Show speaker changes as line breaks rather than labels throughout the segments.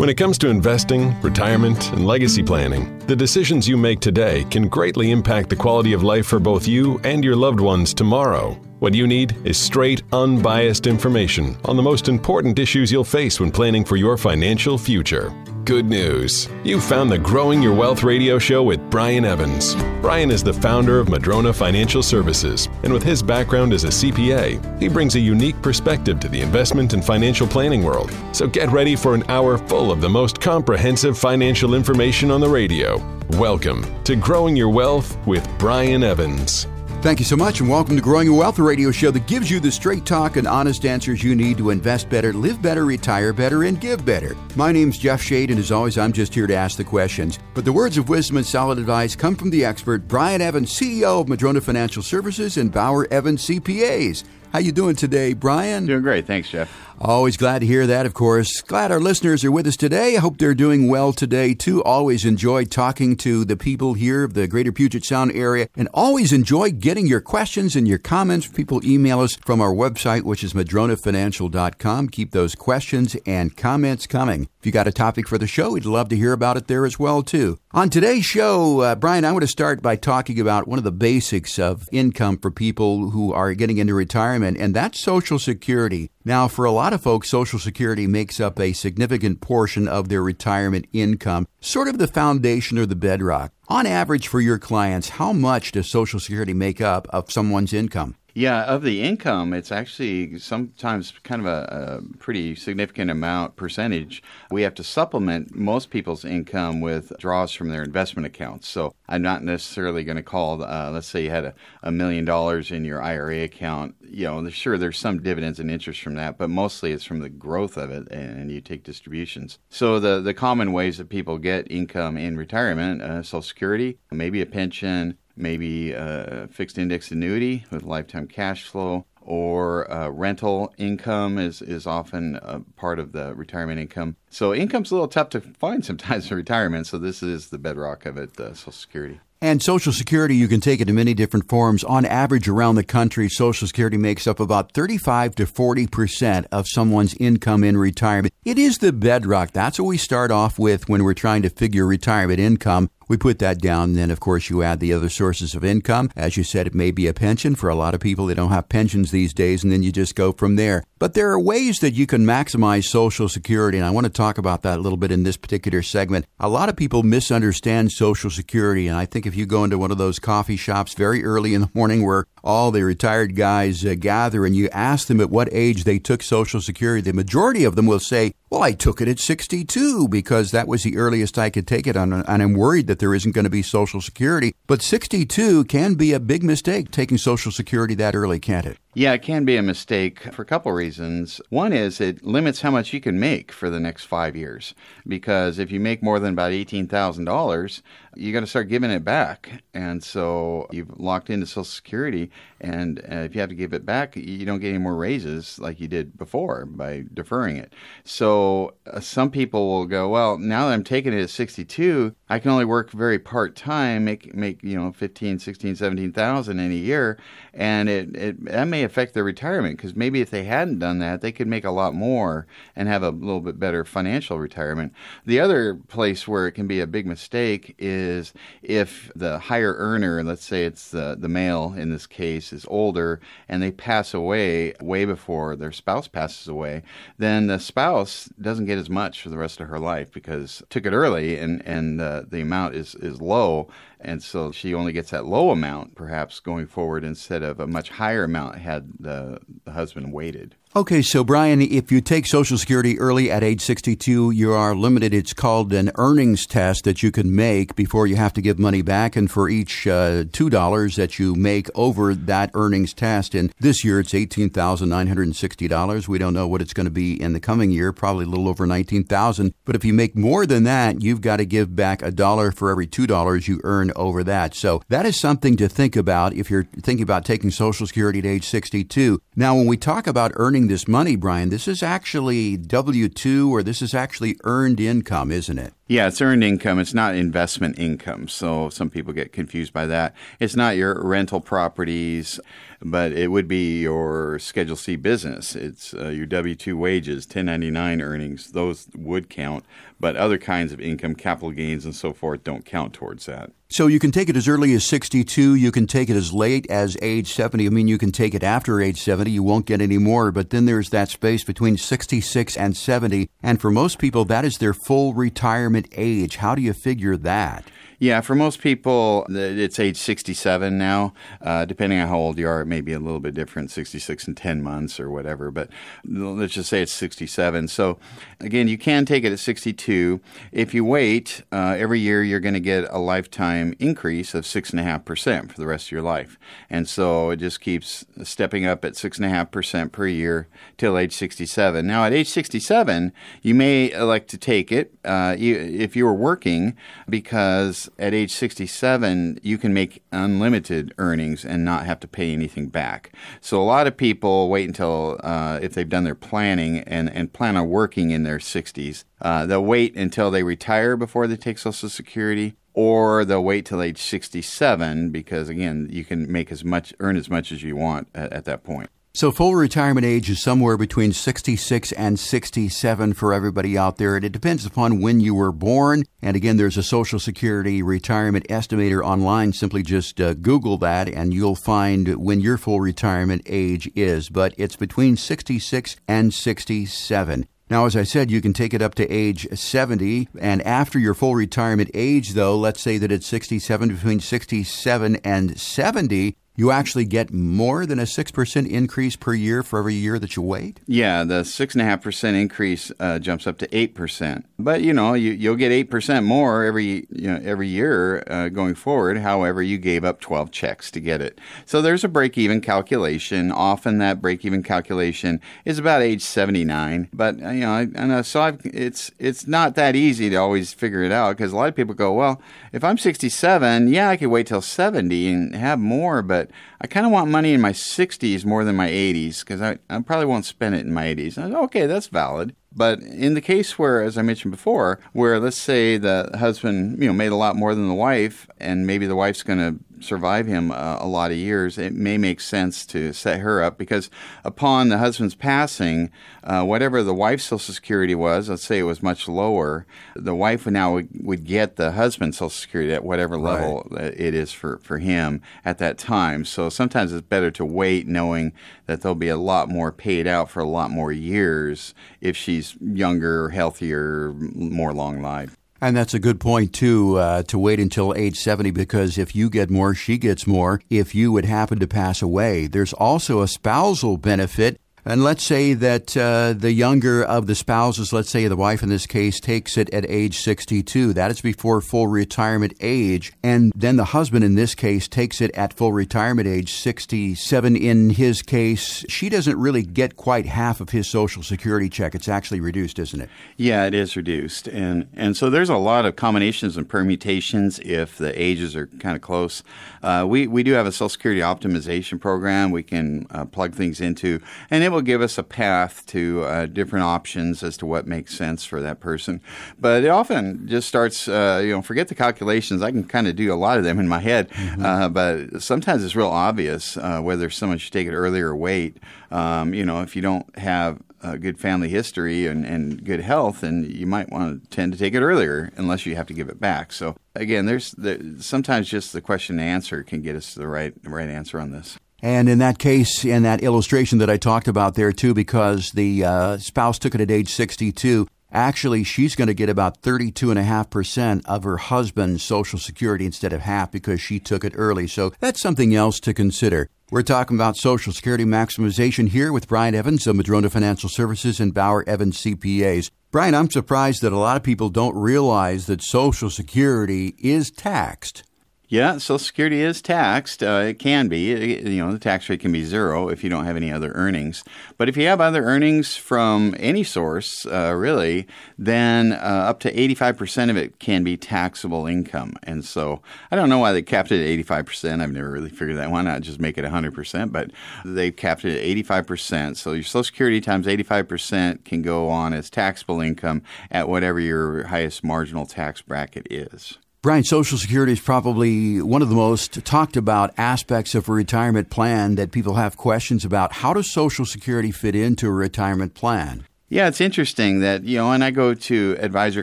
When it comes to investing, retirement, and legacy planning, the decisions you make today can greatly impact the quality of life for both you and your loved ones tomorrow. What you need is straight, unbiased information on the most important issues you'll face when planning for your financial future. Good news. You found the Growing Your Wealth radio show with Brian Evans. Brian is the founder of Madrona Financial Services, and with his background as a CPA, he brings a unique perspective to the investment and financial planning world. So get ready for an hour full of the most comprehensive financial information on the radio. Welcome to Growing Your Wealth with Brian Evans.
Thank you so much, and welcome to Growing Your Wealth, a radio show that gives you the straight talk and honest answers you need to invest better, live better, retire better, and give better. My name's Jeff Shade, and as always, I'm just here to ask the questions. But the words of wisdom and solid advice come from the expert, Brian Evans, CEO of Madrona Financial Services and Bauer Evans CPAs. How you doing today, Brian?
Doing great. Thanks, Jeff.
Always glad to hear that, of course. Glad our listeners are with us today. I hope they're doing well today, too. Always enjoy talking to the people here of the greater Puget Sound area and always enjoy getting your questions and your comments. People email us from our website, which is madronafinancial.com. Keep those questions and comments coming. If you got a topic for the show, we'd love to hear about it there as well, too. On today's show, uh, Brian, I want to start by talking about one of the basics of income for people who are getting into retirement, and that's Social Security. Now, for a lot of folks, Social Security makes up a significant portion of their retirement income, sort of the foundation or the bedrock. On average, for your clients, how much does Social Security make up of someone's income?
Yeah, of the income, it's actually sometimes kind of a, a, pretty significant amount percentage. We have to supplement most people's income with draws from their investment accounts. So I'm not necessarily going to call, uh, let's say you had a, a million dollars in your IRA account. You know, sure, there's some dividends and interest from that, but mostly it's from the growth of it and you take distributions. So the, the common ways that people get income in retirement, uh, Social Security, maybe a pension, maybe a fixed index annuity with lifetime cash flow, or uh, rental income is, is often a part of the retirement income. So income's a little tough to find sometimes in retirement, so this is the bedrock of it, uh, Social Security.
And Social Security, you can take it in many different forms. On average, around the country, Social Security makes up about 35 to 40 percent of someone's income in retirement. It is the bedrock. That's what we start off with when we're trying to figure retirement income. We put that down. And then, of course, you add the other sources of income. As you said, it may be a pension. For a lot of people, they don't have pensions these days, and then you just go from there. But there are ways that you can maximize Social Security, and I want to talk about that a little bit in this particular segment. A lot of people misunderstand Social Security, and I think if you go into one of those coffee shops very early in the morning where all the retired guys uh, gather and you ask them at what age they took Social Security, the majority of them will say, well, I took it at 62 because that was the earliest I could take it and I'm worried that there isn't going to be Social Security. But 62 can be a big mistake taking Social Security that early, can't it?
Yeah, it can be a mistake for a couple reasons. One is it limits how much you can make for the next five years. Because if you make more than about $18,000, you got to start giving it back. And so you've locked into Social Security, and uh, if you have to give it back, you don't get any more raises like you did before by deferring it. So uh, some people will go, well, now that I'm taking it at 62, I can only work very part time, make make you know 15, 16, 17,000 in a year, and it, it that may affect their retirement because maybe if they hadn't done that, they could make a lot more and have a little bit better financial retirement. The other place where it can be a big mistake is if the higher earner, let's say it's the, the male in this case, is older and they pass away way before their spouse passes away, then the spouse doesn't get as much for the rest of her life because took it early and, and uh, the amount is, is low and so she only gets that low amount, perhaps going forward, instead of a much higher amount had the, the husband waited.
Okay, so Brian, if you take Social Security early at age 62, you are limited. It's called an earnings test that you can make before you have to give money back. And for each uh, $2 that you make over that earnings test, and this year it's $18,960. We don't know what it's going to be in the coming year, probably a little over 19000 But if you make more than that, you've got to give back a dollar for every $2 you earn over that. So that is something to think about if you're thinking about taking Social Security at age 62. Now, when we talk about earning earning this money, Brian, this is actually W 2 or this is actually earned income, isn't it?
Yeah, it's earned income. It's not investment income. So some people get confused by that. It's not your rental properties. But it would be your Schedule C business. It's uh, your W 2 wages, 1099 earnings, those would count, but other kinds of income, capital gains, and so forth don't count towards that.
So you can take it as early as 62, you can take it as late as age 70. I mean, you can take it after age 70, you won't get any more, but then there's that space between 66 and 70, and for most people, that is their full retirement age. How do you figure that?
Yeah, for most people, it's age 67 now. Uh, depending on how old you are, it may be a little bit different 66 and 10 months or whatever, but let's just say it's 67. So, again, you can take it at 62. If you wait, uh, every year you're going to get a lifetime increase of 6.5% for the rest of your life. And so it just keeps stepping up at 6.5% per year till age 67. Now, at age 67, you may elect to take it uh, if you were working because at age 67, you can make unlimited earnings and not have to pay anything back. So a lot of people wait until, uh, if they've done their planning and, and plan on working in their 60s, uh, they'll wait until they retire before they take Social Security or they'll wait till age 67 because again you can make as much earn as much as you want at, at that point
so, full retirement age is somewhere between 66 and 67 for everybody out there, and it depends upon when you were born. And again, there's a Social Security retirement estimator online. Simply just uh, Google that, and you'll find when your full retirement age is. But it's between 66 and 67. Now, as I said, you can take it up to age 70. And after your full retirement age, though, let's say that it's 67, between 67 and 70, you actually get more than a 6% increase per year for every year that you wait?
Yeah, the 6.5% increase uh, jumps up to 8%. But, you know, you, you'll get 8% more every, you know, every year uh, going forward. However, you gave up 12 checks to get it. So there's a break even calculation. Often that break even calculation is about age 79. But, uh, you know, I know, so I've, it's, it's not that easy to always figure it out because a lot of people go, well, if I'm 67, yeah, I could wait till 70 and have more, but I kind of want money in my 60s more than my 80s because I, I probably won't spend it in my 80s. okay, that's valid. But in the case where, as I mentioned before, where let's say the husband, you know, made a lot more than the wife, and maybe the wife's going to survive him uh, a lot of years, it may make sense to set her up because upon the husband's passing, uh, whatever the wife's Social Security was, let's say it was much lower, the wife would now would, would get the husband's Social Security at whatever level right. it is for, for him at that time. So sometimes it's better to wait knowing that there'll be a lot more paid out for a lot more years if she's younger, healthier, more long lived.
And that's a good point too, uh, to wait until age 70 because if you get more, she gets more. If you would happen to pass away, there's also a spousal benefit and let's say that uh, the younger of the spouses, let's say the wife in this case, takes it at age 62. That is before full retirement age. And then the husband in this case takes it at full retirement age 67. In his case, she doesn't really get quite half of his Social Security check. It's actually reduced, isn't it?
Yeah, it is reduced. And, and so there's a lot of combinations and permutations if the ages are kind of close. Uh, we, we do have a Social Security optimization program we can uh, plug things into. And will give us a path to uh, different options as to what makes sense for that person. But it often just starts, uh, you know, forget the calculations. I can kind of do a lot of them in my head, mm-hmm. uh, but sometimes it's real obvious uh, whether someone should take it early or wait. Um, you know, if you don't have a good family history and, and good health, and you might want to tend to take it earlier unless you have to give it back. So again, there's the, sometimes just the question and answer can get us to the right right answer on this.
And in that case, in that illustration that I talked about there too, because the uh, spouse took it at age 62, actually she's going to get about 32.5% of her husband's Social Security instead of half because she took it early. So that's something else to consider. We're talking about Social Security maximization here with Brian Evans of Madrona Financial Services and Bauer Evans CPAs. Brian, I'm surprised that a lot of people don't realize that Social Security is taxed.
Yeah, Social Security is taxed. Uh, it can be. You know, the tax rate can be zero if you don't have any other earnings. But if you have other earnings from any source, uh, really, then uh, up to 85% of it can be taxable income. And so I don't know why they capped it at 85%. I've never really figured that. Why not just make it 100%? But they've capped it at 85%. So your Social Security times 85% can go on as taxable income at whatever your highest marginal tax bracket is.
Brian, Social Security is probably one of the most talked about aspects of a retirement plan that people have questions about. How does Social Security fit into a retirement plan?
Yeah, it's interesting that, you know, and I go to advisor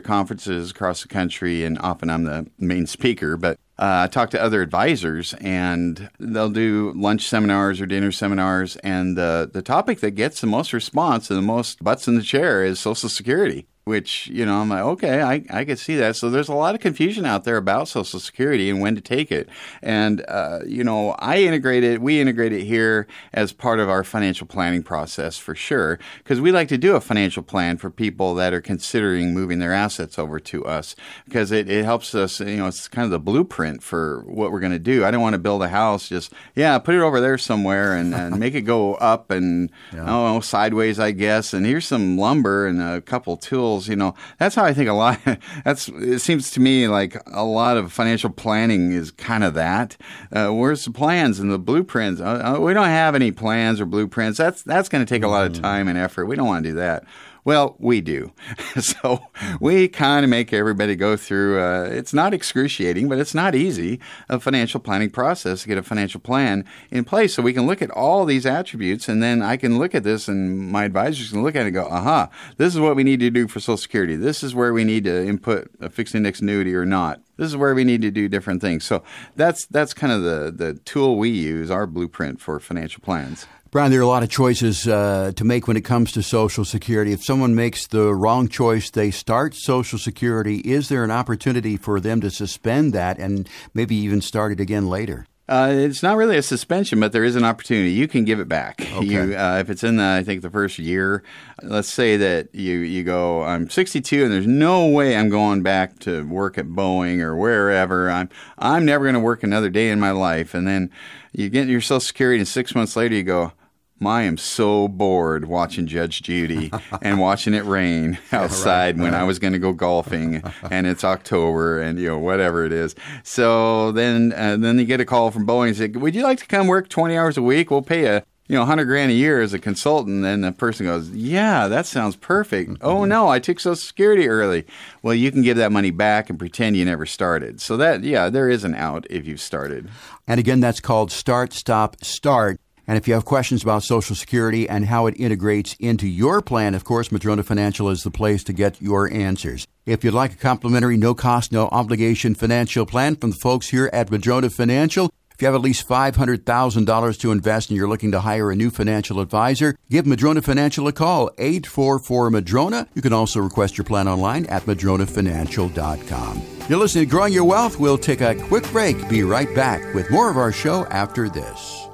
conferences across the country, and often I'm the main speaker, but uh, I talk to other advisors and they'll do lunch seminars or dinner seminars. And the, the topic that gets the most response and the most butts in the chair is Social Security which you know I'm like okay I, I could see that. So there's a lot of confusion out there about Social Security and when to take it. And uh, you know I integrate it we integrate it here as part of our financial planning process for sure because we like to do a financial plan for people that are considering moving their assets over to us because it, it helps us you know it's kind of the blueprint for what we're going to do. I don't want to build a house just yeah put it over there somewhere and, and make it go up and yeah. oh sideways I guess. And here's some lumber and a couple tools you know, that's how I think a lot. That's it seems to me like a lot of financial planning is kind of that. Uh, where's the plans and the blueprints? Uh, uh we don't have any plans or blueprints. That's that's going to take a lot of mm. time and effort. We don't want to do that. Well, we do. so we kind of make everybody go through, uh, it's not excruciating, but it's not easy, a financial planning process to get a financial plan in place so we can look at all these attributes and then I can look at this and my advisors can look at it and go, aha, this is what we need to do for Social Security. This is where we need to input a fixed index annuity or not this is where we need to do different things. So that's that's kind of the the tool we use, our blueprint for financial plans.
Brian, there are a lot of choices uh, to make when it comes to Social Security. If someone makes the wrong choice, they start Social Security. Is there an opportunity for them to suspend that and maybe even start it again later?
Uh, it's not really a suspension, but there is an opportunity. You can give it back. Okay. You, uh, if it's in the, I think the first year. Let's say that you you go, I'm 62, and there's no way I'm going back to work at Boeing or wherever. I'm I'm never going to work another day in my life. And then you get your Social Security, and six months later you go, I am so bored watching Judge Judy and watching it rain outside yeah, right. when I was going to go golfing, and it's October, and you know whatever it is. So then, uh, then you get a call from Boeing and say, "Would you like to come work twenty hours a week? We'll pay you." You know, hundred grand a year as a consultant, and the person goes, "Yeah, that sounds perfect." Mm-hmm. Oh no, I took Social Security early. Well, you can give that money back and pretend you never started. So that, yeah, there is an out if you've started.
And again, that's called Start, Stop, Start. And if you have questions about Social Security and how it integrates into your plan, of course, Madrona Financial is the place to get your answers. If you'd like a complimentary, no cost, no obligation financial plan from the folks here at Madrona Financial, if you have at least $500,000 to invest and you're looking to hire a new financial advisor, give Madrona Financial a call, 844 Madrona. You can also request your plan online at madronafinancial.com. You're listening to Growing Your Wealth. We'll take a quick break. Be right back with more of our show after this.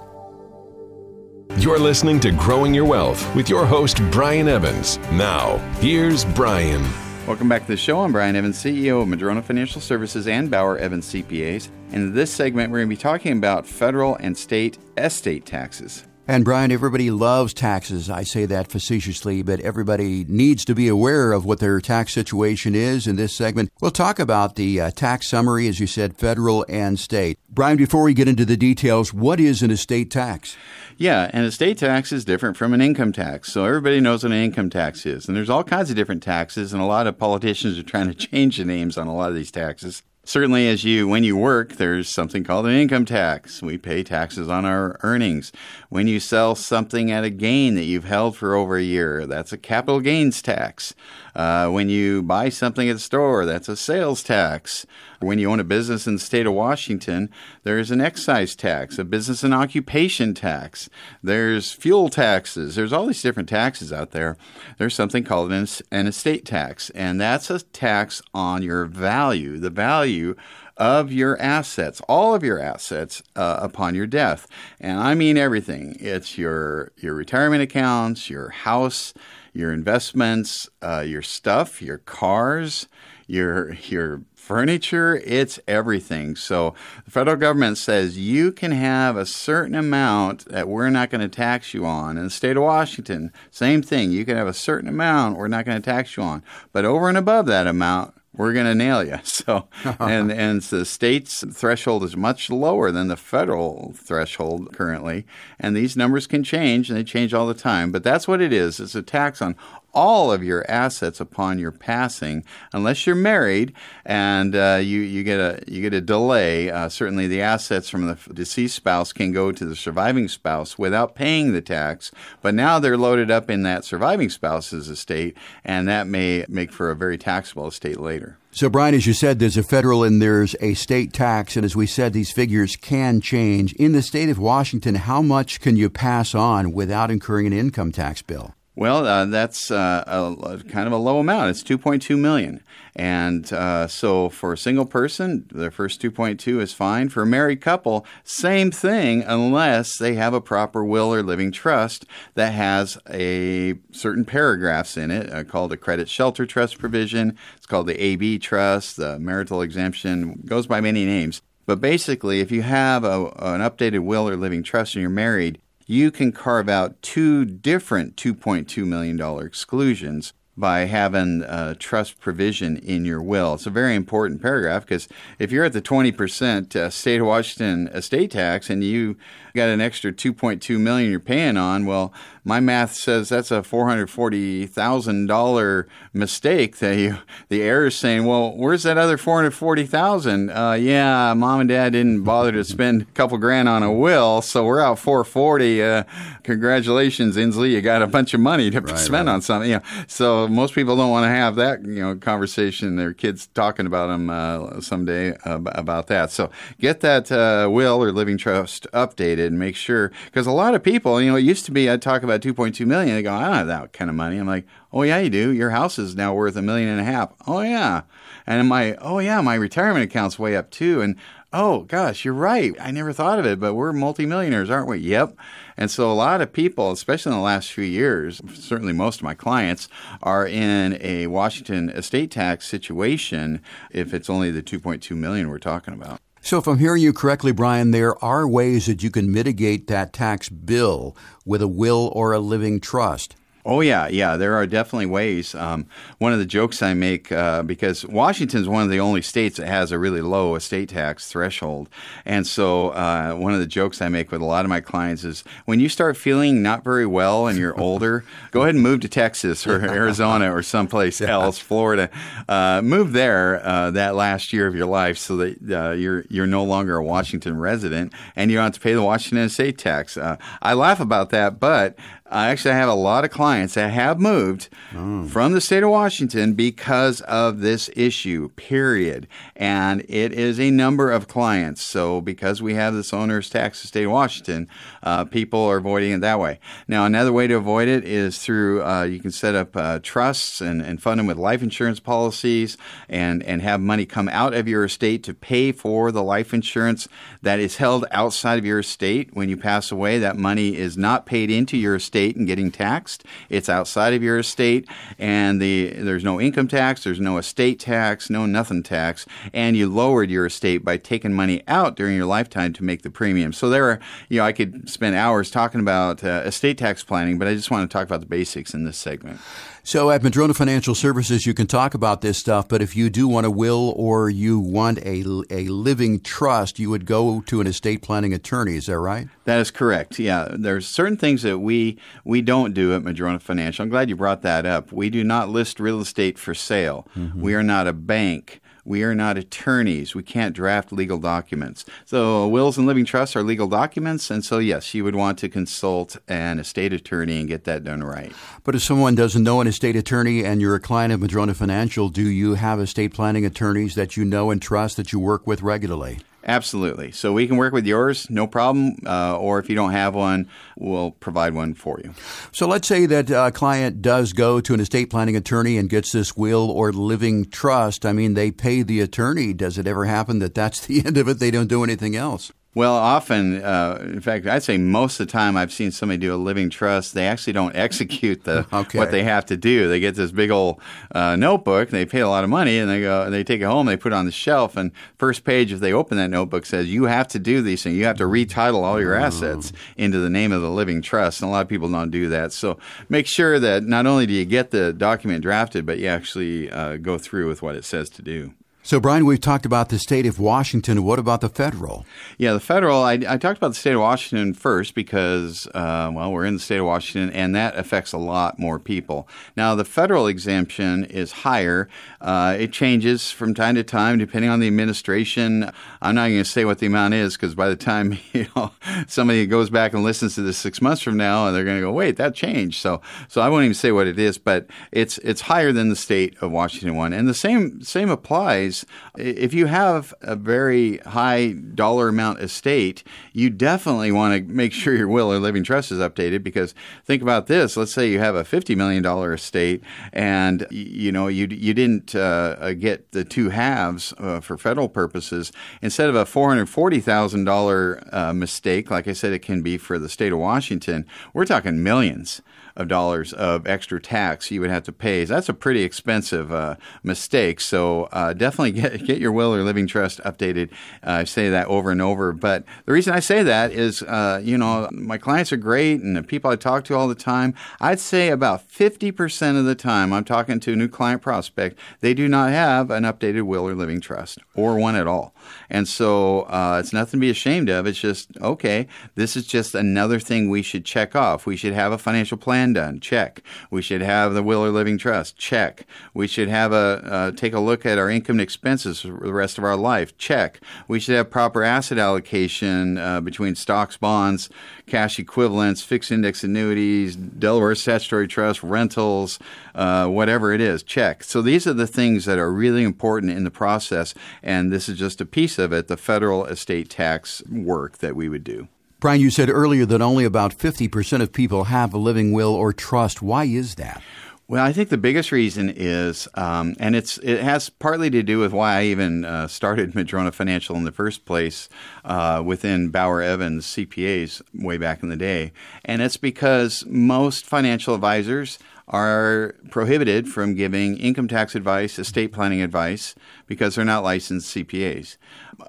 You're listening to Growing Your Wealth with your host, Brian Evans. Now, here's Brian.
Welcome back to the show. I'm Brian Evans, CEO of Madrona Financial Services and Bauer Evans CPAs. And in this segment, we're going to be talking about federal and state estate taxes.
And Brian, everybody loves taxes. I say that facetiously, but everybody needs to be aware of what their tax situation is in this segment. We'll talk about the uh, tax summary, as you said, federal and state. Brian, before we get into the details, what is an estate tax?
Yeah, an estate tax is different from an income tax. So everybody knows what an income tax is. And there's all kinds of different taxes, and a lot of politicians are trying to change the names on a lot of these taxes certainly as you when you work there's something called an income tax. We pay taxes on our earnings. When you sell something at a gain that you've held for over a year that's a capital gains tax. Uh, when you buy something at the store that's a sales tax when you own a business in the state of Washington, there's an excise tax, a business and occupation tax, there's fuel taxes, there's all these different taxes out there. There's something called an, an estate tax, and that's a tax on your value, the value of your assets, all of your assets uh, upon your death. And I mean everything. It's your your retirement accounts, your house, your investments, uh, your stuff, your cars, your your furniture, it's everything. So the federal government says you can have a certain amount that we're not going to tax you on. In the state of Washington, same thing. You can have a certain amount we're not going to tax you on. But over and above that amount, we're going to nail you. So, and and the state's threshold is much lower than the federal threshold currently, and these numbers can change, and they change all the time. But that's what it is. It's a tax on all of your assets upon your passing, unless you're married and uh, you you get a you get a delay. Uh, certainly, the assets from the deceased spouse can go to the surviving spouse without paying the tax, but now they're loaded up in that surviving spouse's estate, and that may make for a very taxable estate later.
So, Brian, as you said, there's a federal and there's a state tax. And as we said, these figures can change. In the state of Washington, how much can you pass on without incurring an income tax bill?
Well, uh, that's uh, a, a, kind of a low amount. It's 2.2 million, and uh, so for a single person, their first 2.2 is fine. For a married couple, same thing, unless they have a proper will or living trust that has a certain paragraphs in it uh, called a credit shelter trust provision. It's called the AB trust, the marital exemption, goes by many names. But basically, if you have a, an updated will or living trust and you're married, you can carve out two different $2.2 million exclusions by having a trust provision in your will. It's a very important paragraph because if you're at the 20% uh, state of Washington estate tax and you got an extra 2.2 million you're paying on, well, my math says that's a $440,000 mistake that you, the heir is saying, well, where's that other 440,000? Uh, yeah, mom and dad didn't bother to spend a couple grand on a will, so we're out 440. Uh, congratulations, Inslee, you got a bunch of money to right, spend right. on something. You know, so most people don't want to have that, you know, conversation. Their kids talking about them uh, someday about that. So get that uh, will or living trust updated and make sure, because a lot of people, you know, it used to be I'd talk about 2.2 million. They go, I don't have that kind of money. I'm like, oh yeah, you do. Your house is now worth a million and a half. Oh yeah, and my oh yeah, my retirement account's way up too. And oh gosh, you're right. I never thought of it, but we're multimillionaires, aren't we? Yep. And so a lot of people, especially in the last few years, certainly most of my clients, are in a Washington estate tax situation if it's only the 2.2 million we're talking about.
So, if I'm hearing you correctly, Brian, there are ways that you can mitigate that tax bill with a will or a living trust.
Oh yeah, yeah. There are definitely ways. Um, one of the jokes I make uh, because Washington is one of the only states that has a really low estate tax threshold, and so uh, one of the jokes I make with a lot of my clients is when you start feeling not very well and you're older, go ahead and move to Texas or Arizona or someplace yeah. else, Florida. Uh, move there uh, that last year of your life so that uh, you're you're no longer a Washington resident and you don't have to pay the Washington estate tax. Uh, I laugh about that, but I actually have a lot of clients that have moved oh. from the state of Washington because of this issue, period. And it is a number of clients. So, because we have this owner's tax in the state of Washington, uh, people are avoiding it that way. Now, another way to avoid it is through uh, you can set up uh, trusts and, and fund them with life insurance policies and, and have money come out of your estate to pay for the life insurance that is held outside of your estate. When you pass away, that money is not paid into your estate estate and getting taxed. It's outside of your estate, and the there's no income tax, there's no estate tax, no nothing tax, and you lowered your estate by taking money out during your lifetime to make the premium. So there are, you know, I could spend hours talking about uh, estate tax planning, but I just want to talk about the basics in this segment.
So at Madrona Financial Services, you can talk about this stuff, but if you do want a will or you want a, a living trust, you would go to an estate planning attorney. Is that right?
That is correct. Yeah, there's certain things that we we don't do at Madrona Financial. I'm glad you brought that up. We do not list real estate for sale. Mm-hmm. We are not a bank. We are not attorneys. We can't draft legal documents. So, wills and living trusts are legal documents. And so, yes, you would want to consult an estate attorney and get that done right.
But if someone doesn't know an estate attorney and you're a client of Madrona Financial, do you have estate planning attorneys that you know and trust that you work with regularly?
Absolutely. So we can work with yours, no problem. Uh, or if you don't have one, we'll provide one for you.
So let's say that a client does go to an estate planning attorney and gets this will or living trust. I mean, they pay the attorney. Does it ever happen that that's the end of it? They don't do anything else?
Well, often, uh, in fact, I'd say most of the time I've seen somebody do a living trust. They actually don't execute the okay. what they have to do. They get this big old uh, notebook. They pay a lot of money, and they go. They take it home. They put it on the shelf, and first page, if they open that notebook, says you have to do these things. You have to retitle all your assets oh. into the name of the living trust. And a lot of people don't do that. So make sure that not only do you get the document drafted, but you actually uh, go through with what it says to do.
So, Brian, we've talked about the state of Washington. What about the federal?
Yeah, the federal, I, I talked about the state of Washington first because, uh, well, we're in the state of Washington and that affects a lot more people. Now, the federal exemption is higher. Uh, it changes from time to time depending on the administration. I'm not going to say what the amount is because by the time you know somebody goes back and listens to this six months from now, they're going to go, wait, that changed. So, so I won't even say what it is, but it's it's higher than the state of Washington one, and the same same applies if you have a very high dollar amount estate, you definitely want to make sure your will or living trust is updated because think about this. Let's say you have a $50 million estate and you know you, you didn't uh, get the two halves uh, for federal purposes. Instead of a $440,000 uh, mistake, like I said, it can be for the state of Washington, we're talking millions of dollars of extra tax you would have to pay. That's a pretty expensive uh, mistake. So uh, definitely get get your will or living trust updated. Uh, I say that over and over. But the reason I say that is, uh, you know, my clients are great and the people I talk to all the time. I'd say about fifty percent of the time I'm talking to a new client prospect, they do not have an updated will or living trust or one at all. And so uh, it's nothing to be ashamed of. It's just okay. This is just another thing we should check off. We should have a financial plan done. Check. We should have the will or living trust. Check. We should have a uh, take a look at our income and expenses for the rest of our life. Check. We should have proper asset allocation uh, between stocks, bonds, cash equivalents, fixed index annuities, Delaware statutory trust, rentals, uh, whatever it is. Check. So these are the things that are really important in the process, and this is just a piece of it. The federal estate tax work that we would do.
Brian, you said earlier that only about 50% of people have a living will or trust. Why is that?
Well, I think the biggest reason is, um, and it's it has partly to do with why I even uh, started Madrona Financial in the first place uh, within Bauer Evans CPAs way back in the day, and it's because most financial advisors are prohibited from giving income tax advice, estate planning advice, because they're not licensed CPAs.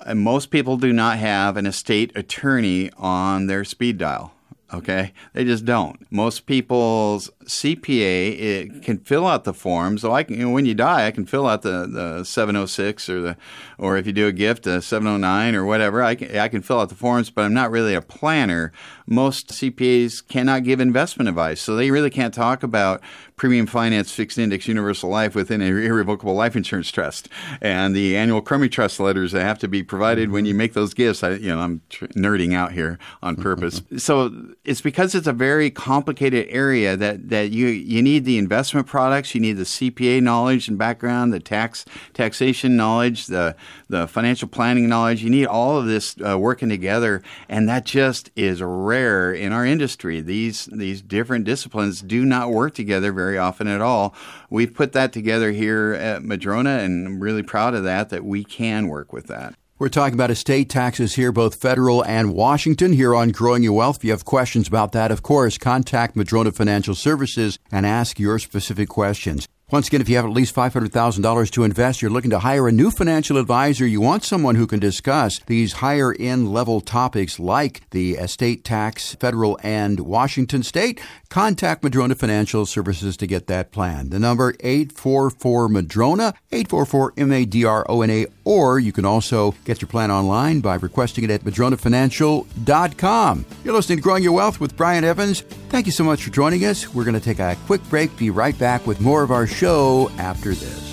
And most people do not have an estate attorney on their speed dial. Okay, they just don't. Most people's CPA can fill out the forms. So I can, you know, when you die, I can fill out the, the 706 or the, or if you do a gift, a 709 or whatever. I can I can fill out the forms, but I'm not really a planner. Most CPAs cannot give investment advice, so they really can't talk about premium finance, fixed index, universal life within an irrevocable life insurance trust, and the annual Crummey Trust letters that have to be provided when you make those gifts. I, you know, I'm tr- nerding out here on purpose. so it's because it's a very complicated area that that you you need the investment products, you need the CPA knowledge and background, the tax taxation knowledge, the the financial planning knowledge. You need all of this uh, working together, and that just is rare in our industry. These these different disciplines do not work together very often at all. We've put that together here at Madrona, and I'm really proud of that. That we can work with that.
We're talking about estate taxes here, both federal and Washington, here on Growing Your Wealth. If you have questions about that, of course, contact Madrona Financial Services and ask your specific questions. Once again, if you have at least $500,000 to invest, you're looking to hire a new financial advisor, you want someone who can discuss these higher end level topics like the estate tax, federal and Washington state, contact Madrona Financial Services to get that plan. The number 844 Madrona, 844 M A D R O N A, or you can also get your plan online by requesting it at madronafinancial.com. You're listening to Growing Your Wealth with Brian Evans. Thank you so much for joining us. We're going to take a quick break, be right back with more of our show after this.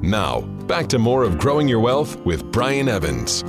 Now, back to more of Growing Your Wealth with Brian Evans.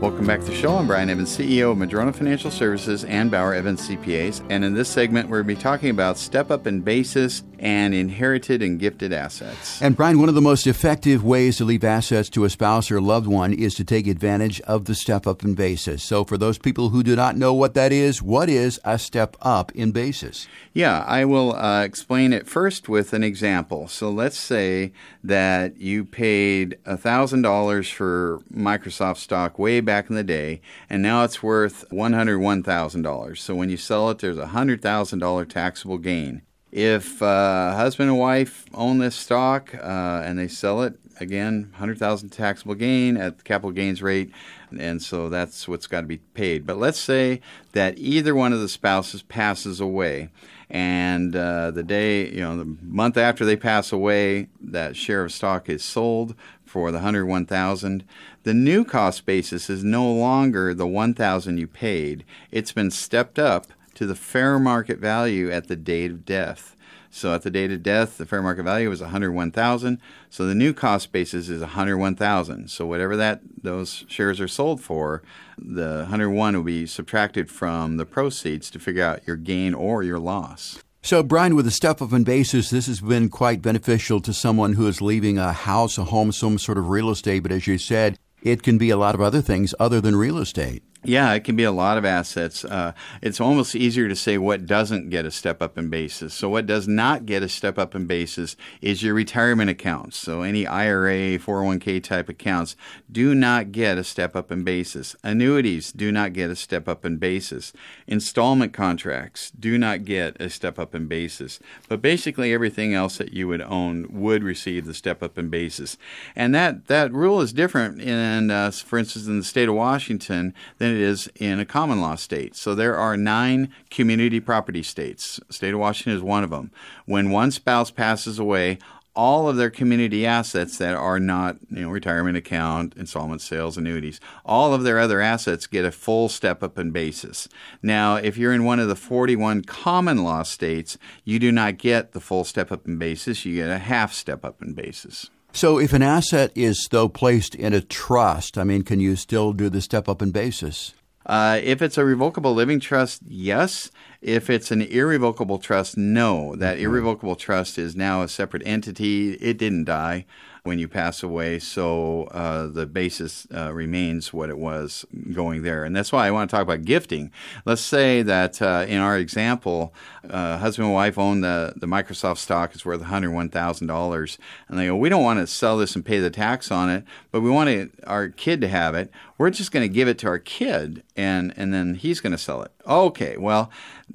Welcome back to the show. I'm Brian Evans, CEO of Madrona Financial Services and Bauer Evans CPAs. And in this segment, we're going to be talking about step up in basis and inherited and gifted assets.
And Brian, one of the most effective ways to leave assets to a spouse or loved one is to take advantage of the step up in basis. So, for those people who do not know what that is, what is a step up in basis?
Yeah, I will uh, explain it first with an example. So, let's say that you paid $1,000 for Microsoft stock way back in the day, and now it's worth $101,000. So, when you sell it, there's a $100,000 taxable gain. If uh, husband and wife own this stock uh, and they sell it, again, 100,000 taxable gain at the capital gains rate, and so that's what's got to be paid. But let's say that either one of the spouses passes away, and uh, the day, you know, the month after they pass away, that share of stock is sold for the 101,000. The new cost basis is no longer the 1,000 you paid. It's been stepped up to the fair market value at the date of death. So at the date of death, the fair market value was 101,000. So the new cost basis is 101,000. So whatever that those shares are sold for, the 101 will be subtracted from the proceeds to figure out your gain or your loss.
So, Brian, with a step up in basis, this has been quite beneficial to someone who is leaving a house, a home, some sort of real estate. But as you said, it can be a lot of other things other than real estate.
Yeah, it can be a lot of assets. Uh, it's almost easier to say what doesn't get a step up in basis. So, what does not get a step up in basis is your retirement accounts. So, any IRA, 401k type accounts do not get a step up in basis. Annuities do not get a step up in basis. Installment contracts do not get a step up in basis. But basically, everything else that you would own would receive the step up in basis. And that, that rule is different in, uh, for instance, in the state of Washington than it is in a common law state. So there are nine community property states. State of Washington is one of them. When one spouse passes away, all of their community assets that are not, you know, retirement account, installment sales, annuities, all of their other assets get a full step up in basis. Now, if you're in one of the 41 common law states, you do not get the full step up in basis, you get a half step up in basis.
So, if an asset is though placed in a trust, I mean, can you still do the step up in basis?
Uh, if it's a revocable living trust, yes. If it's an irrevocable trust, no. That mm-hmm. irrevocable trust is now a separate entity. It didn't die when you pass away, so uh, the basis uh, remains what it was going there. And that's why I want to talk about gifting. Let's say that uh, in our example, uh, husband and wife own the, the Microsoft stock, it's worth $101,000. And they go, We don't want to sell this and pay the tax on it, but we want to, our kid to have it. We're just going to give it to our kid, and, and then he's going to sell it. Okay, well,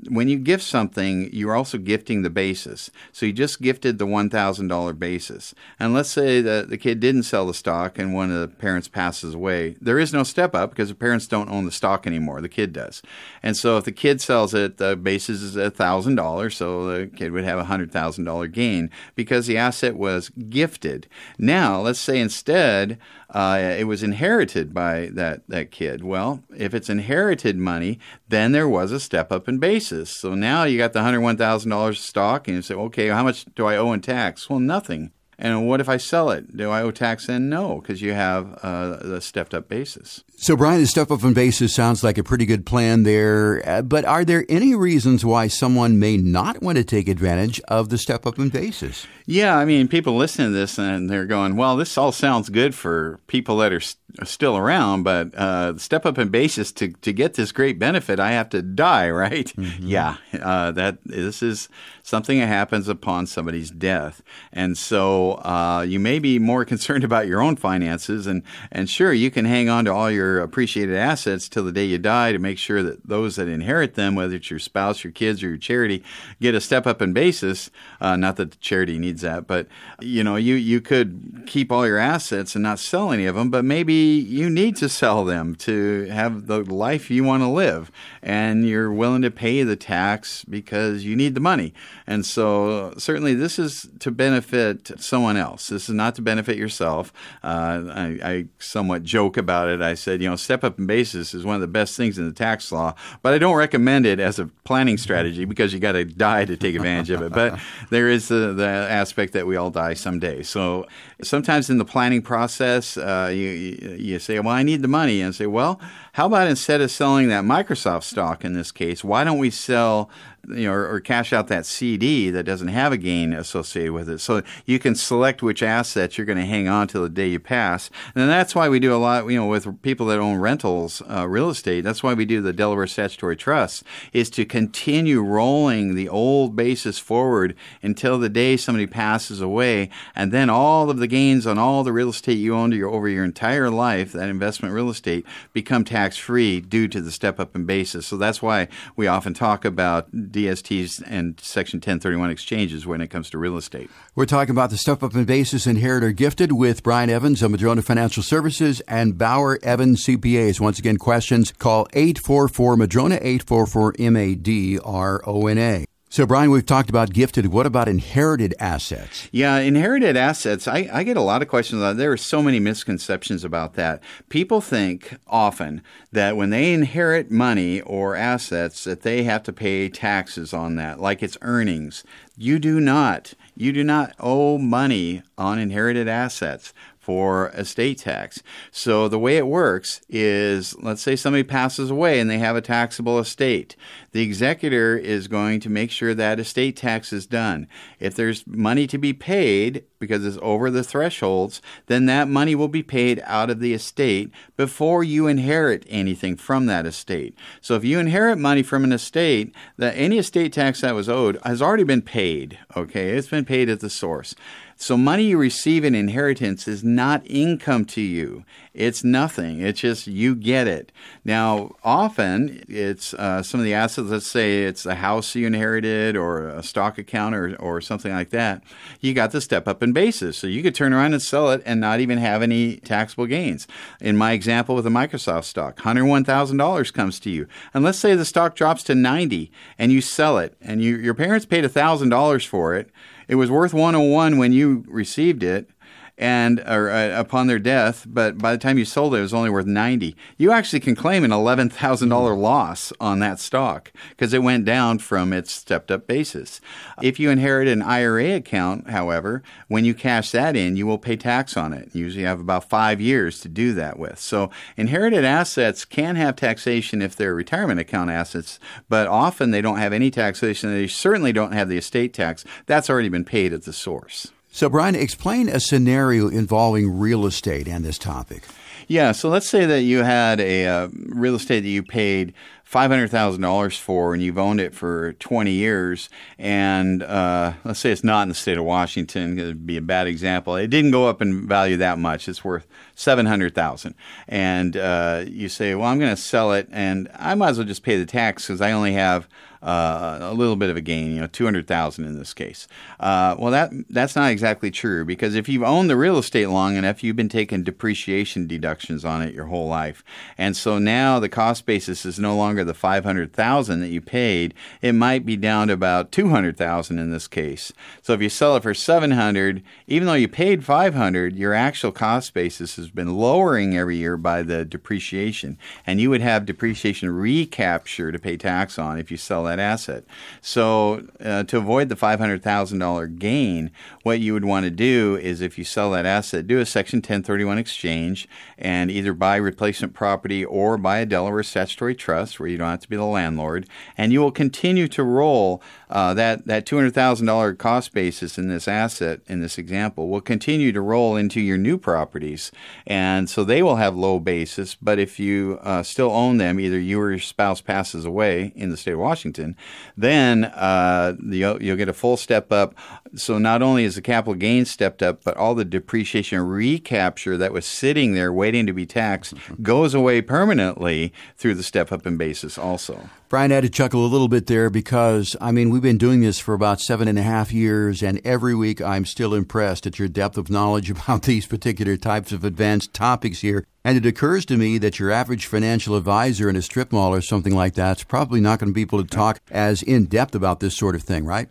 when you gift something, you're also gifting the basis. So you just gifted the $1,000 basis. And let's say that the kid didn't sell the stock and one of the parents passes away. There is no step up because the parents don't own the stock anymore. The kid does. And so if the kid sells it, the basis is $1,000. So the kid would have a $100,000 gain because the asset was gifted. Now, let's say instead, uh, it was inherited by that, that kid. Well, if it's inherited money, then there was a step up in basis. So now you got the $101,000 stock and you say, okay, how much do I owe in tax? Well, nothing. And what if I sell it? Do I owe tax then? No, because you have uh, the stepped up basis.
So, Brian, the step up in basis sounds like a pretty good plan there. Uh, but are there any reasons why someone may not want to take advantage of the step up in basis?
Yeah, I mean, people listen to this and they're going, well, this all sounds good for people that are st- still around, but uh, step up in basis to, to get this great benefit, I have to die, right? Mm-hmm. Yeah, uh, that this is something that happens upon somebody's death. And so uh, you may be more concerned about your own finances. And, and sure, you can hang on to all your appreciated assets till the day you die to make sure that those that inherit them, whether it's your spouse, your kids, or your charity, get a step up in basis. Uh, not that the charity needs that, but you know, you, you could keep all your assets and not sell any of them, but maybe you need to sell them to have the life you want to live. And you're willing to pay the tax because you need the money. And so, certainly, this is to benefit someone else. This is not to benefit yourself. Uh, I, I, somewhat joke about it. I said, you know, step up in basis is one of the best things in the tax law, but I don't recommend it as a planning strategy because you got to die to take advantage of it. But there is the, the, aspect that we all die someday. So sometimes in the planning process, uh, you, you say, well, I need the money. And say, well, how about instead of selling that Microsoft stock in this case, why don't we sell you know, or, or, cash out that CD that doesn't have a gain associated with it. So you can select which assets you're going to hang on till the day you pass. And that's why we do a lot, you know, with people that own rentals, uh, real estate. That's why we do the Delaware Statutory Trust is to continue rolling the old basis forward until the day somebody passes away. And then all of the gains on all the real estate you owned your, over your entire life, that investment real estate, become tax free due to the step up in basis. So that's why we often talk about DSTs and Section 1031 exchanges when it comes to real estate.
We're talking about the step up in basis inheritor gifted with Brian Evans of Madrona Financial Services and Bauer Evans CPAs. Once again, questions call 844 Madrona 844 M A D R O N A. So, Brian, we've talked about gifted. What about inherited assets?
Yeah, inherited assets. I, I get a lot of questions on There are so many misconceptions about that. People think often that when they inherit money or assets, that they have to pay taxes on that, like it's earnings. You do not. You do not owe money on inherited assets for estate tax. So the way it works is let's say somebody passes away and they have a taxable estate. The executor is going to make sure that estate tax is done. If there's money to be paid because it's over the thresholds, then that money will be paid out of the estate before you inherit anything from that estate. So if you inherit money from an estate, that any estate tax that was owed has already been paid, okay? It's been paid at the source. So money you receive in inheritance is not income to you. It's nothing. It's just you get it. Now, often it's uh, some of the assets. Let's say it's a house you inherited, or a stock account, or or something like that. You got the step up in basis, so you could turn around and sell it and not even have any taxable gains. In my example with the Microsoft stock, hundred one thousand dollars comes to you, and let's say the stock drops to ninety, and you sell it, and you, your parents paid thousand dollars for it it was worth 101 when you received it and or, uh, upon their death, but by the time you sold it, it was only worth 90. You actually can claim an $11,000 mm. loss on that stock because it went down from its stepped up basis. If you inherit an IRA account, however, when you cash that in, you will pay tax on it. You usually have about five years to do that with. So inherited assets can have taxation if they're retirement account assets, but often they don't have any taxation. They certainly don't have the estate tax. That's already been paid at the source.
So, Brian, explain a scenario involving real estate and this topic.
Yeah, so let's say that you had a uh, real estate that you paid $500,000 for and you've owned it for 20 years, and uh, let's say it's not in the state of Washington, it would be a bad example. It didn't go up in value that much. It's worth 700000 And uh, you say, well, I'm going to sell it, and I might as well just pay the tax because I only have uh, a little bit of a gain, you know, 200,000 in this case. Uh, well, that that's not exactly true because if you've owned the real estate long enough, you've been taking depreciation deductions on it your whole life. And so now the cost basis is no longer the 500,000 that you paid. It might be down to about 200,000 in this case. So if you sell it for 700, even though you paid 500, your actual cost basis has been lowering every year by the depreciation. And you would have depreciation recapture to pay tax on if you sell that that asset. So, uh, to avoid the $500,000 gain, what you would want to do is if you sell that asset, do a Section 1031 exchange and either buy replacement property or buy a Delaware statutory trust where you don't have to be the landlord, and you will continue to roll uh, that, that $200,000 cost basis in this asset, in this example, will continue to roll into your new properties. And so they will have low basis, but if you uh, still own them, either you or your spouse passes away in the state of Washington, Washington, then uh, you'll, you'll, get a full step up. So not only is the capital gain stepped up, but all the depreciation recapture that was sitting there waiting to be taxed mm-hmm. goes away permanently through the step up in basis also.
Brian had to chuckle a little bit there because, I mean, we've been doing this for about seven and a half years, and every week I'm still impressed at your depth of knowledge about these particular types of advanced topics here. And it occurs to me that your average financial advisor in a strip mall or something like that is probably not going to be able to talk as in depth about this sort of thing, right?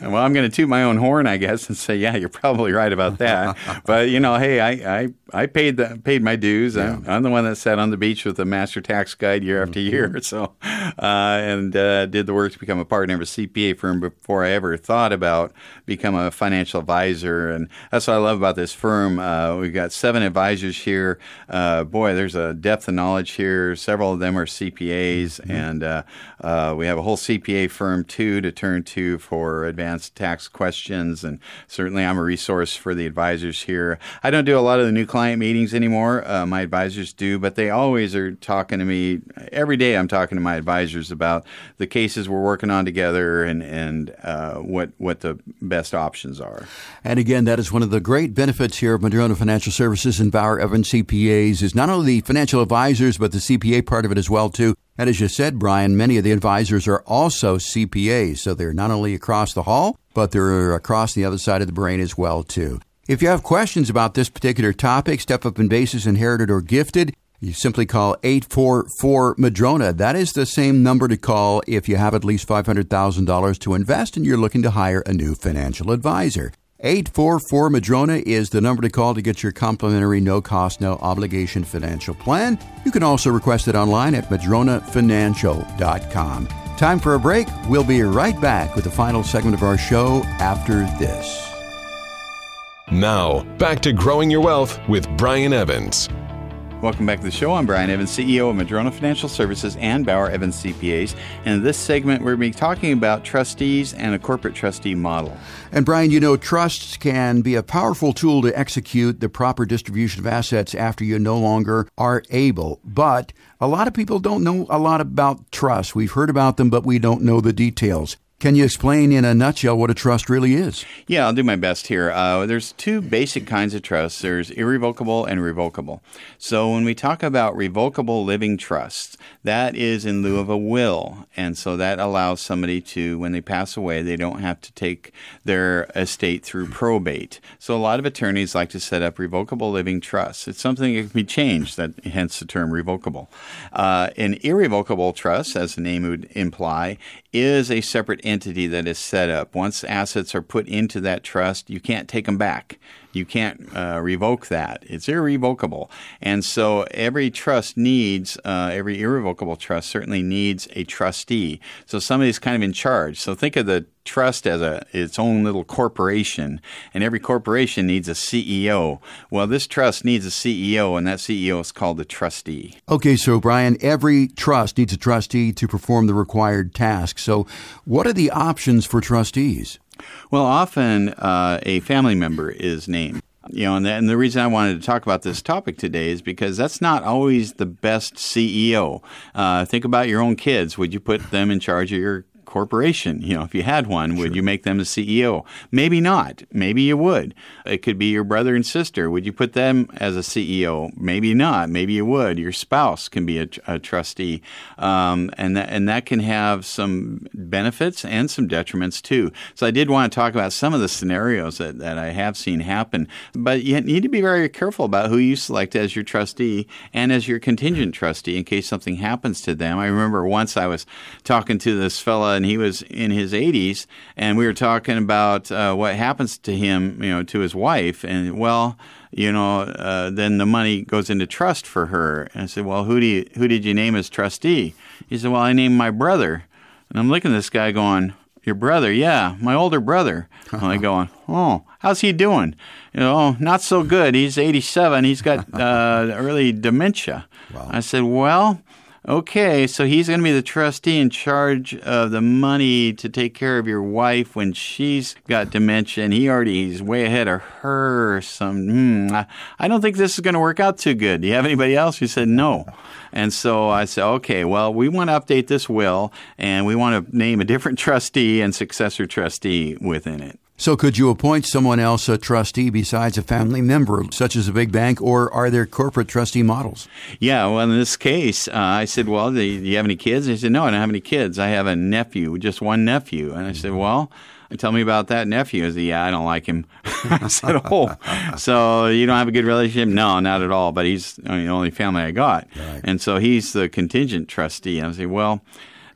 Well, I'm going to toot my own horn, I guess, and say, yeah, you're probably right about that. but you know, hey, I, I, I paid the paid my dues. Yeah. I'm, I'm, the one that sat on the beach with the master tax guide year after year. Mm-hmm. So, uh, and uh, did the work to become a partner of a CPA firm before I ever thought about become a financial advisor. And that's what I love about this firm. Uh, we've got seven advisors here. Uh, boy, there's a depth of knowledge here. Several of them are CPAs, mm-hmm. and uh, uh, we have a whole CPA firm too to turn to for advanced advanced tax questions. And certainly I'm a resource for the advisors here. I don't do a lot of the new client meetings anymore. Uh, my advisors do, but they always are talking to me. Every day I'm talking to my advisors about the cases we're working on together and, and uh, what, what the best options are.
And again, that is one of the great benefits here of Madrona Financial Services and Bauer Evans CPAs is not only the financial advisors, but the CPA part of it as well, too. And as you said, Brian, many of the advisors are also CPAs, so they're not only across the hall, but they're across the other side of the brain as well, too. If you have questions about this particular topic, step up in basis, inherited or gifted, You simply call 844 Madrona. That is the same number to call if you have at least $500,000 to invest and you're looking to hire a new financial advisor. 844 Madrona is the number to call to get your complimentary no cost, no obligation financial plan. You can also request it online at madronafinancial.com. Time for a break. We'll be right back with the final segment of our show after this.
Now, back to growing your wealth with Brian Evans.
Welcome back to the show. I'm Brian Evans, CEO of Madrona Financial Services and Bauer Evans CPAs. And in this segment, we're going to be talking about trustees and a corporate trustee model.
And Brian, you know, trusts can be a powerful tool to execute the proper distribution of assets after you no longer are able. But a lot of people don't know a lot about trusts. We've heard about them, but we don't know the details. Can you explain in a nutshell what a trust really is?
Yeah, I'll do my best here. Uh, there's two basic kinds of trusts there's irrevocable and revocable. So, when we talk about revocable living trusts, that is in lieu of a will. And so that allows somebody to, when they pass away, they don't have to take their estate through probate. So, a lot of attorneys like to set up revocable living trusts. It's something that can be changed, that, hence the term revocable. Uh, an irrevocable trust, as the name would imply, is a separate entity that is set up. Once assets are put into that trust, you can't take them back. You can't uh, revoke that. It's irrevocable. And so every trust needs, uh, every irrevocable trust certainly needs a trustee. So somebody's kind of in charge. So think of the trust as a its own little corporation, and every corporation needs a CEO. Well, this trust needs a CEO, and that CEO is called the trustee.
Okay, so Brian, every trust needs a trustee to perform the required task. So, what are the options for trustees?
Well, often uh, a family member is named. You know, and the, and the, reason I wanted to talk about this topic today is because that's not always the best CEO. Uh, think about your own kids. Would you put them in charge of your corporation. You know, if you had one, would you make them the CEO? Maybe not. Maybe you would. It could be your brother and sister. Would you put them as a CEO? Maybe not. Maybe you would. Your spouse can be a, a trustee, um, and that and that can have some benefits and some detriments too. So I did want to talk about some of the scenarios that, that I have seen happen, but you need to be very careful about who you select as your trustee and as your contingent trustee in case something happens to them. I remember once I was talking to this fella and he was in his 80s, and we were talking about uh, what happens to him, you know, to his wife, and well, you know, uh, then the money goes into trust for her. And I said, well, who do you, who did you name as trustee? He said, well, I named my brother, and I'm looking at this guy going. Your brother, yeah, my older brother. I'm like going, oh, how's he doing? You know, oh, not so good. He's 87. He's got uh, early dementia. Wow. I said, well, Okay, so he's going to be the trustee in charge of the money to take care of your wife when she's got dementia, and he already he's way ahead of her. Some, hmm, I, I don't think this is going to work out too good. Do you have anybody else? He said no, and so I said, okay, well, we want to update this will, and we want to name a different trustee and successor trustee within it.
So, could you appoint someone else a trustee besides a family member, such as a big bank, or are there corporate trustee models?
Yeah, well, in this case, uh, I said, Well, do you have any kids? He said, No, I don't have any kids. I have a nephew, just one nephew. And I said, Well, tell me about that nephew. He said, Yeah, I don't like him. I said, Oh, so you don't have a good relationship? No, not at all. But he's the only family I got. Right. And so he's the contingent trustee. And I said, Well,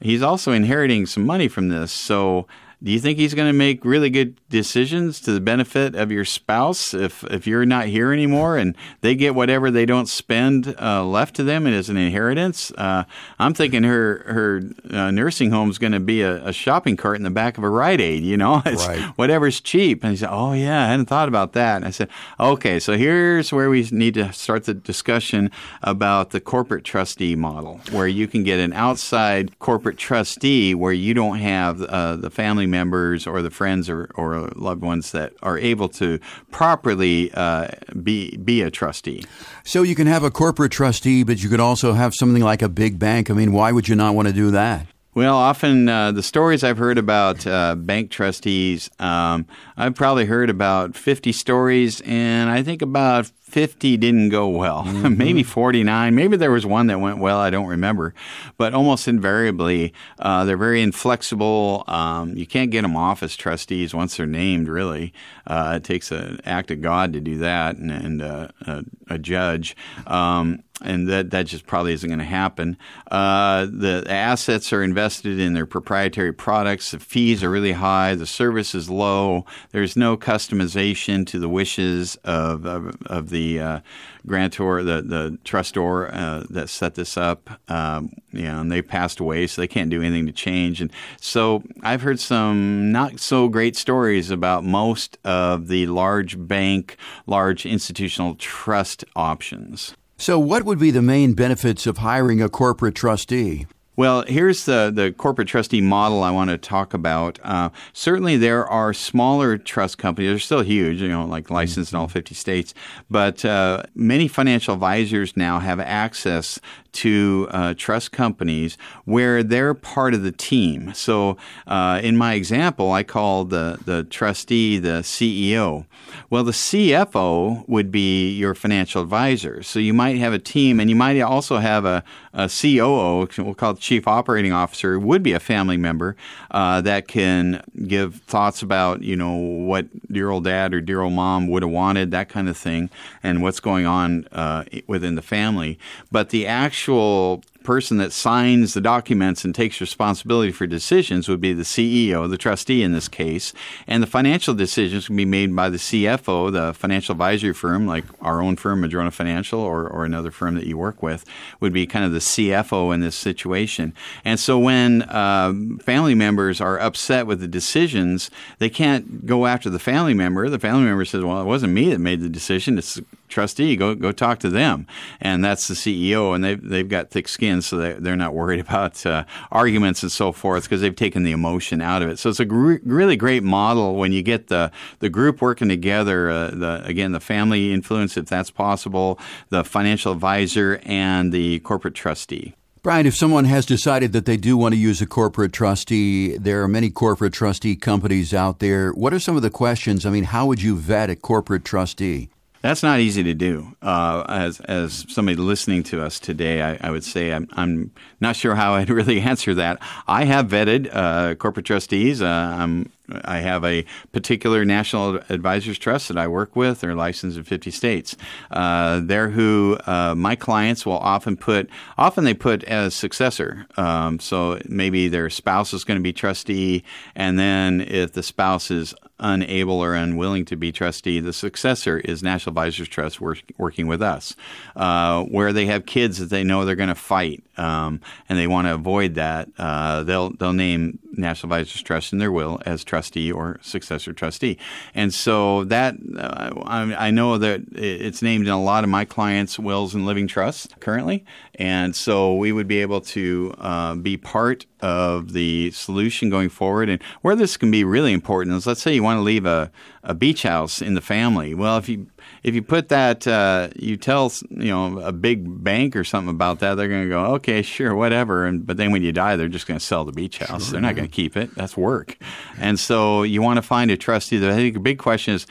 he's also inheriting some money from this. So, do you think he's going to make really good decisions to the benefit of your spouse if if you're not here anymore and they get whatever they don't spend uh, left to them as an inheritance? Uh, I'm thinking her her uh, nursing home is going to be a, a, shopping cart in the back of a Rite Aid. You know, it's right. whatever's cheap. And he said, "Oh yeah, I hadn't thought about that." And I said, "Okay, so here's where we need to start the discussion about the corporate trustee model, where you can get an outside corporate trustee where you don't have uh, the family members or the friends or, or loved ones that are able to properly uh, be be a trustee.
So you can have a corporate trustee, but you could also have something like a big bank. I mean, why would you not want to do that?
Well, often uh, the stories I've heard about uh, bank trustees, um, I've probably heard about 50 stories, and I think about 50 didn't go well, mm-hmm. maybe 49. Maybe there was one that went well. I don't remember. But almost invariably, uh, they're very inflexible. Um, you can't get them off as trustees once they're named, really. Uh, it takes an act of God to do that and, and uh, a, a, judge. Um, and that, that just probably isn't going to happen. Uh, the assets are invested in their proprietary products. The fees are really high. The service is low. There's no customization to the wishes of, of, of the uh, grantor, the, the trustor uh, that set this up. Um, you know, and they passed away, so they can't do anything to change. And so I've heard some not so great stories about most of the large bank, large institutional trust options.
So, what would be the main benefits of hiring a corporate trustee?
Well, here's the, the corporate trustee model I want to talk about. Uh, certainly, there are smaller trust companies. They're still huge, you know, like licensed in all 50 states. But uh, many financial advisors now have access to uh, trust companies where they're part of the team. So, uh, in my example, I call the, the trustee the CEO. Well, the CFO would be your financial advisor. So, you might have a team, and you might also have a, a COO, we'll call it Chief Operating Officer, would be a family member uh, that can give thoughts about, you know, what dear old dad or dear old mom would have wanted, that kind of thing, and what's going on uh, within the family. But the actual actual person that signs the documents and takes responsibility for decisions would be the CEO, the trustee in this case, and the financial decisions can be made by the CFO, the financial advisory firm, like our own firm, Madrona Financial, or, or another firm that you work with, would be kind of the CFO in this situation. And so when uh, family members are upset with the decisions, they can't go after the family member. The family member says, "Well, it wasn't me that made the decision. It's trustee, go go talk to them, and that's the CEO, and they've they've got thick skin, so they, they're not worried about uh, arguments and so forth because they've taken the emotion out of it. So it's a gr- really great model when you get the the group working together. Uh, the again the family influence, if that's possible, the financial advisor and the corporate trustee.
Brian, if someone has decided that they do want to use a corporate trustee, there are many corporate trustee companies out there. What are some of the questions? I mean, how would you vet a corporate trustee?
That's not easy to do. Uh, as as somebody listening to us today, I, I, would say I'm, I'm not sure how I'd really answer that. I have vetted uh, corporate trustees. Uh, I'm I have a particular national advisors trust that I work with. They're licensed in 50 states. Uh, they're who uh, my clients will often put, often they put as successor. Um, so maybe their spouse is going to be trustee, and then if the spouse is unable or unwilling to be trustee, the successor is National Advisors Trust work, working with us. Uh, where they have kids that they know they're going to fight um, and they want to avoid that, uh, they'll they'll name National Advisors Trust in their will as trustee or successor trustee. And so that uh, I, I, know that it's named in a lot of my clients' wills and living trusts currently, and so we would be able to uh, be part of the solution going forward. And where this can be really important is, let's say you want to leave a, a beach house in the family. Well, if you if you put that, uh, you tell you know a big bank or something about that, they're going to go, okay, sure, whatever. And but then when you die, they're just going to sell the beach house. Sure. They're not going to keep it. That's work. And so you want to find a trustee. I think a big question is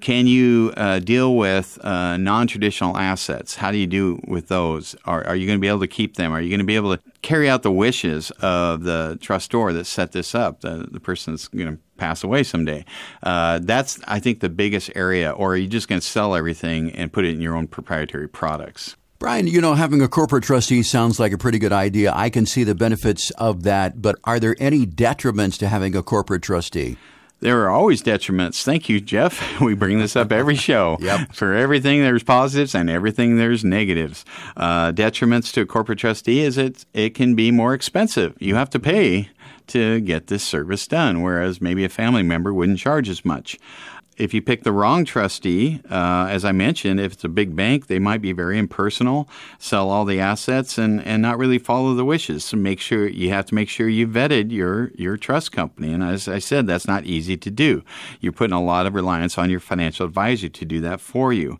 can you uh, deal with uh, non-traditional assets? How do you do with those? Are, are you going to be able to keep them? Are you going to be able to carry out the wishes of the trustor that set this up, the, the person that's going to pass away someday? Uh, that's, I think, the biggest area. Or are you just going to sell everything and put it in your own proprietary products?
Brian, you know, having a corporate trustee sounds like a pretty good idea. I can see the benefits of that, but are there any detriments to having a corporate trustee?
There are always detriments. Thank you, Jeff. We bring this up every show.
yep.
For everything, there's positives, and everything, there's negatives. Uh, detriments to a corporate trustee is it it can be more expensive. You have to pay to get this service done, whereas maybe a family member wouldn't charge as much if you pick the wrong trustee, uh, as I mentioned, if it's a big bank, they might be very impersonal, sell all the assets, and, and not really follow the wishes. So make sure you have to make sure you vetted your your trust company. And as I said, that's not easy to do. You're putting a lot of reliance on your financial advisor to do that for you.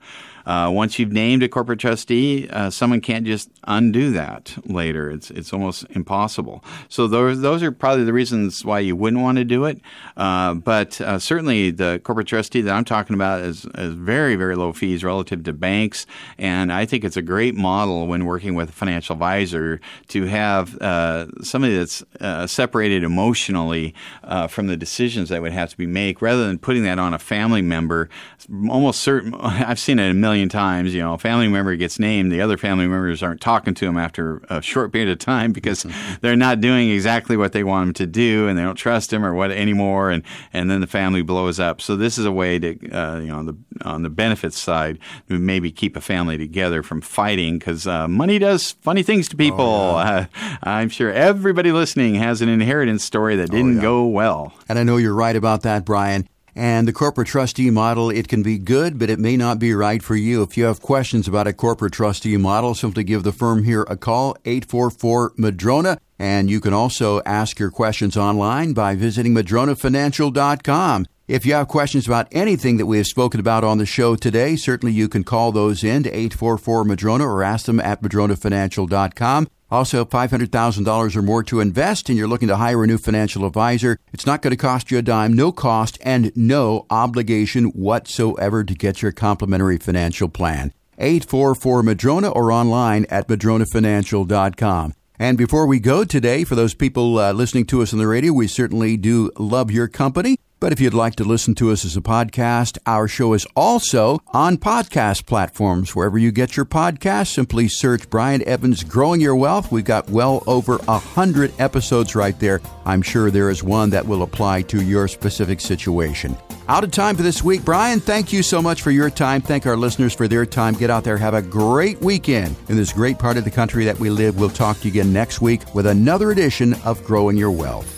Uh, once you've named a corporate trustee, uh, someone can't just undo that later. It's it's almost impossible. So those those are probably the reasons why you wouldn't want to do it. Uh, but uh, certainly the corporate trustee that I'm talking about is, is very very low fees relative to banks, and I think it's a great model when working with a financial advisor to have uh, somebody that's uh, separated emotionally from the decisions that would have to be made, rather than putting that on a family member. Almost certain, I've seen it a million million times. You know, a family member gets named, the other family members aren't talking to him after a short period of time because mm-hmm. they're not doing exactly what they want him to do, and they don't trust him or what anymore, and and then the family blows up. So this is a way to, uh, you know, the on the benefits side, maybe keep a family together from fighting because uh, money does funny things to people. Oh, yeah. uh, I'm sure everybody listening has an inheritance story that didn't oh, yeah. go well.
And I know you're right about that, Brian. And the corporate trustee model, it can be good, but it may not be right for you. If you have questions about a corporate trustee model, simply give the firm here a call, 844 Madrona. And you can also ask your questions online by visiting madronafinancial.com. If you have questions about anything that we have spoken about on the show today, certainly you can call those in to 844 Madrona or ask them at madronafinancial.com. Also, $500,000 or more to invest, and you're looking to hire a new financial advisor. It's not going to cost you a dime, no cost, and no obligation whatsoever to get your complimentary financial plan. 844 Madrona or online at madronafinancial.com. And before we go today, for those people uh, listening to us on the radio, we certainly do love your company. But if you'd like to listen to us as a podcast, our show is also on podcast platforms. Wherever you get your podcast, simply search Brian Evans Growing Your Wealth. We've got well over a hundred episodes right there. I'm sure there is one that will apply to your specific situation. Out of time for this week. Brian, thank you so much for your time. Thank our listeners for their time. Get out there, have a great weekend in this great part of the country that we live. We'll talk to you again next week with another edition of Growing Your Wealth.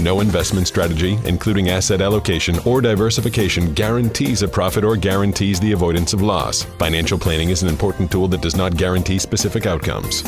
No investment strategy, including asset allocation or diversification, guarantees a profit or guarantees the avoidance of loss. Financial planning is an important tool that does not guarantee specific outcomes.